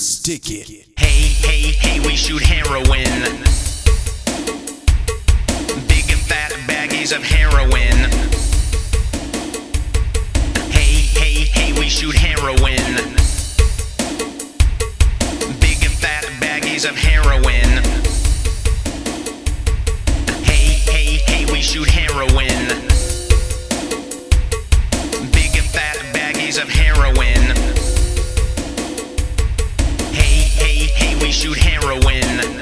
Stick it. Hey, hey, hey, we shoot heroin. Big and fat baggies of heroin. Hey, hey, hey, we shoot heroin. Big and fat baggies of heroin. Hey, hey, hey, we shoot heroin. Big and fat baggies of heroin. We shoot heroin.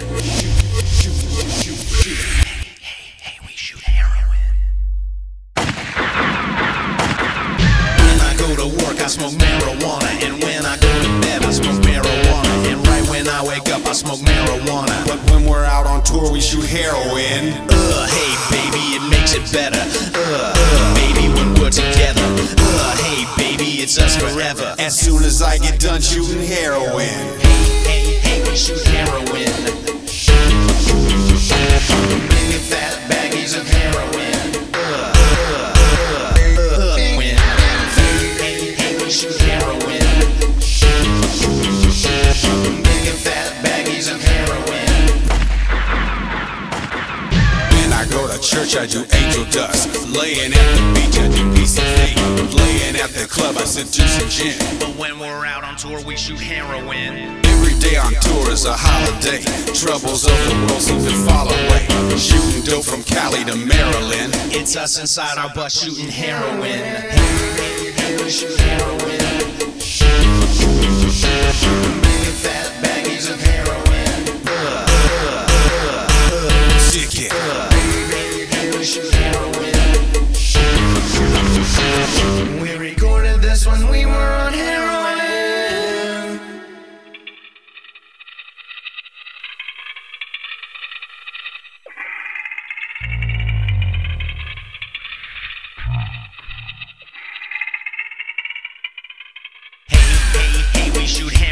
I smoke marijuana. And when I go to bed, I smoke marijuana. And right when I wake up, I smoke marijuana. But when we're out on tour, we shoot heroin. Uh, hey, baby, it makes it better. It's us forever. As soon as I get done shooting heroin. Hey, hey, we shoot heroin. Church, I do angel dust. Laying at the beach, I do PCP. Laying at the club, I sip juice and gin. But when we're out on tour, we shoot heroin. Every day on tour is a holiday. Troubles of the world seem to fall away. Shooting dope from Cali to Maryland. It's us inside our bus shooting heroin. Shoot heroin.